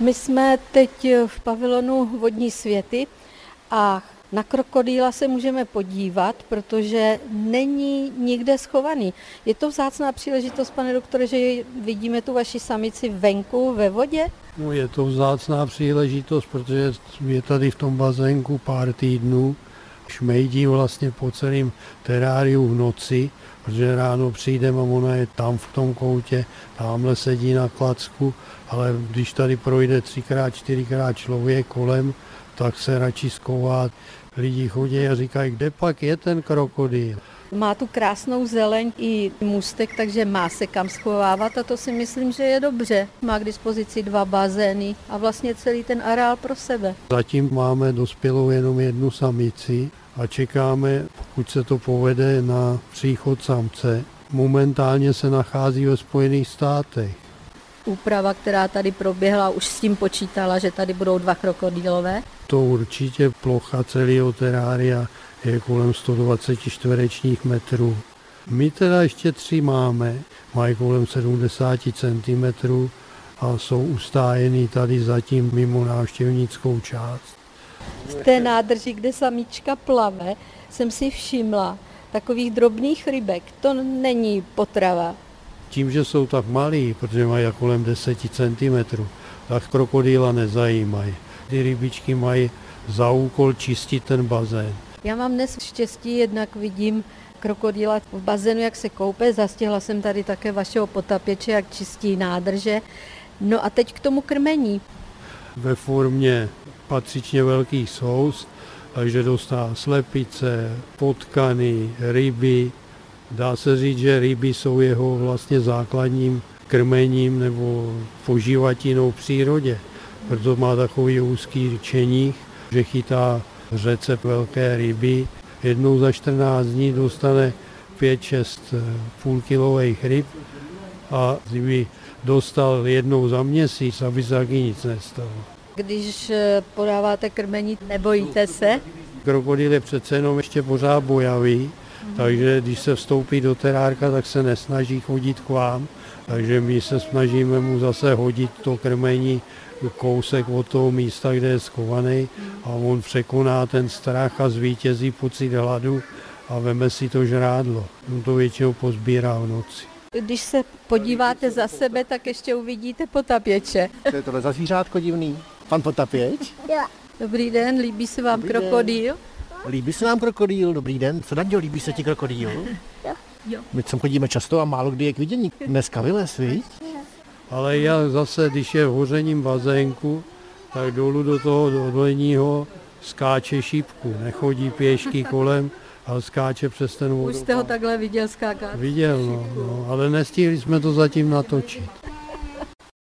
My jsme teď v pavilonu Vodní světy a na krokodýla se můžeme podívat, protože není nikde schovaný. Je to vzácná příležitost, pane doktore, že vidíme tu vaši samici venku ve vodě? No je to vzácná příležitost, protože je tady v tom bazénku pár týdnů, šmejdí vlastně po celém teráriu v noci, protože ráno přijdeme a ona je tam v tom koutě, tamhle sedí na klacku, ale když tady projde třikrát, čtyřikrát člověk kolem, tak se radši skouvá. Lidi chodí a říkají, kde pak je ten krokodýl. Má tu krásnou zeleň i můstek, takže má se kam schovávat a to si myslím, že je dobře. Má k dispozici dva bazény a vlastně celý ten areál pro sebe. Zatím máme dospělou jenom jednu samici a čekáme, pokud se to povede, na příchod samce. Momentálně se nachází ve Spojených státech. Úprava, která tady proběhla, už s tím počítala, že tady budou dva krokodýlové? To určitě plocha celého terária je kolem 120 čtverečních metrů. My teda ještě tři máme, mají kolem 70 cm a jsou ustájený tady zatím mimo návštěvnickou část. V té nádrži, kde samička plave, jsem si všimla takových drobných rybek. To není potrava. Tím, že jsou tak malí, protože mají kolem 10 cm, tak krokodýla nezajímají. Ty rybičky mají za úkol čistit ten bazén. Já mám dnes štěstí, jednak vidím krokodýla v bazénu, jak se koupe. Zastihla jsem tady také vašeho potapěče, jak čistí nádrže. No a teď k tomu krmení. Ve formě patřičně velkých sous, takže dostává slepice, potkany, ryby. Dá se říct, že ryby jsou jeho vlastně základním krmením nebo požívatinou v přírodě. Proto má takový úzký čeních, že chytá řece velké ryby. Jednou za 14 dní dostane 5-6 půlkilových ryb a kdyby dostal jednou za měsíc, aby se taky nic nestalo. Když podáváte krmení, nebojíte se? Krokodýl je přece jenom ještě pořád bojavý, takže když se vstoupí do terárka, tak se nesnaží chodit k vám, takže my se snažíme mu zase hodit to krmení kousek od toho místa, kde je schovaný a on překoná ten strach a zvítězí pocit hladu a veme si to žrádlo. On to většinou pozbírá v noci. Když se podíváte za sebe, tak ještě uvidíte potapěče. Co je tohle za zvířátko divný? Pan potapěč? Jo. Dobrý den, líbí se vám Dobrý den. Líbí se nám krokodýl, dobrý den. Co Nadějo, líbí se ti krokodýl? Jo. My sem chodíme často a málo kdy je k vidění. Dneska vylez, viď? Ale já zase, když je v hořením bazénku, tak dolů do toho dolního skáče šípku. Nechodí pěšky kolem, ale skáče přes ten Už jste ho takhle viděl skákat? Viděl, no, no, ale nestihli jsme to zatím natočit.